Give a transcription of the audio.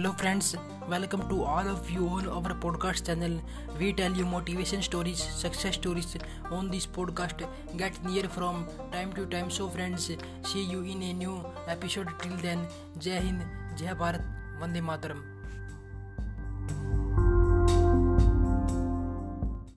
hello friends welcome to all of you on our podcast channel we tell you motivation stories success stories on this podcast get near from time to time so friends see you in a new episode till then जय हिंद जय भारत वंदे मातरम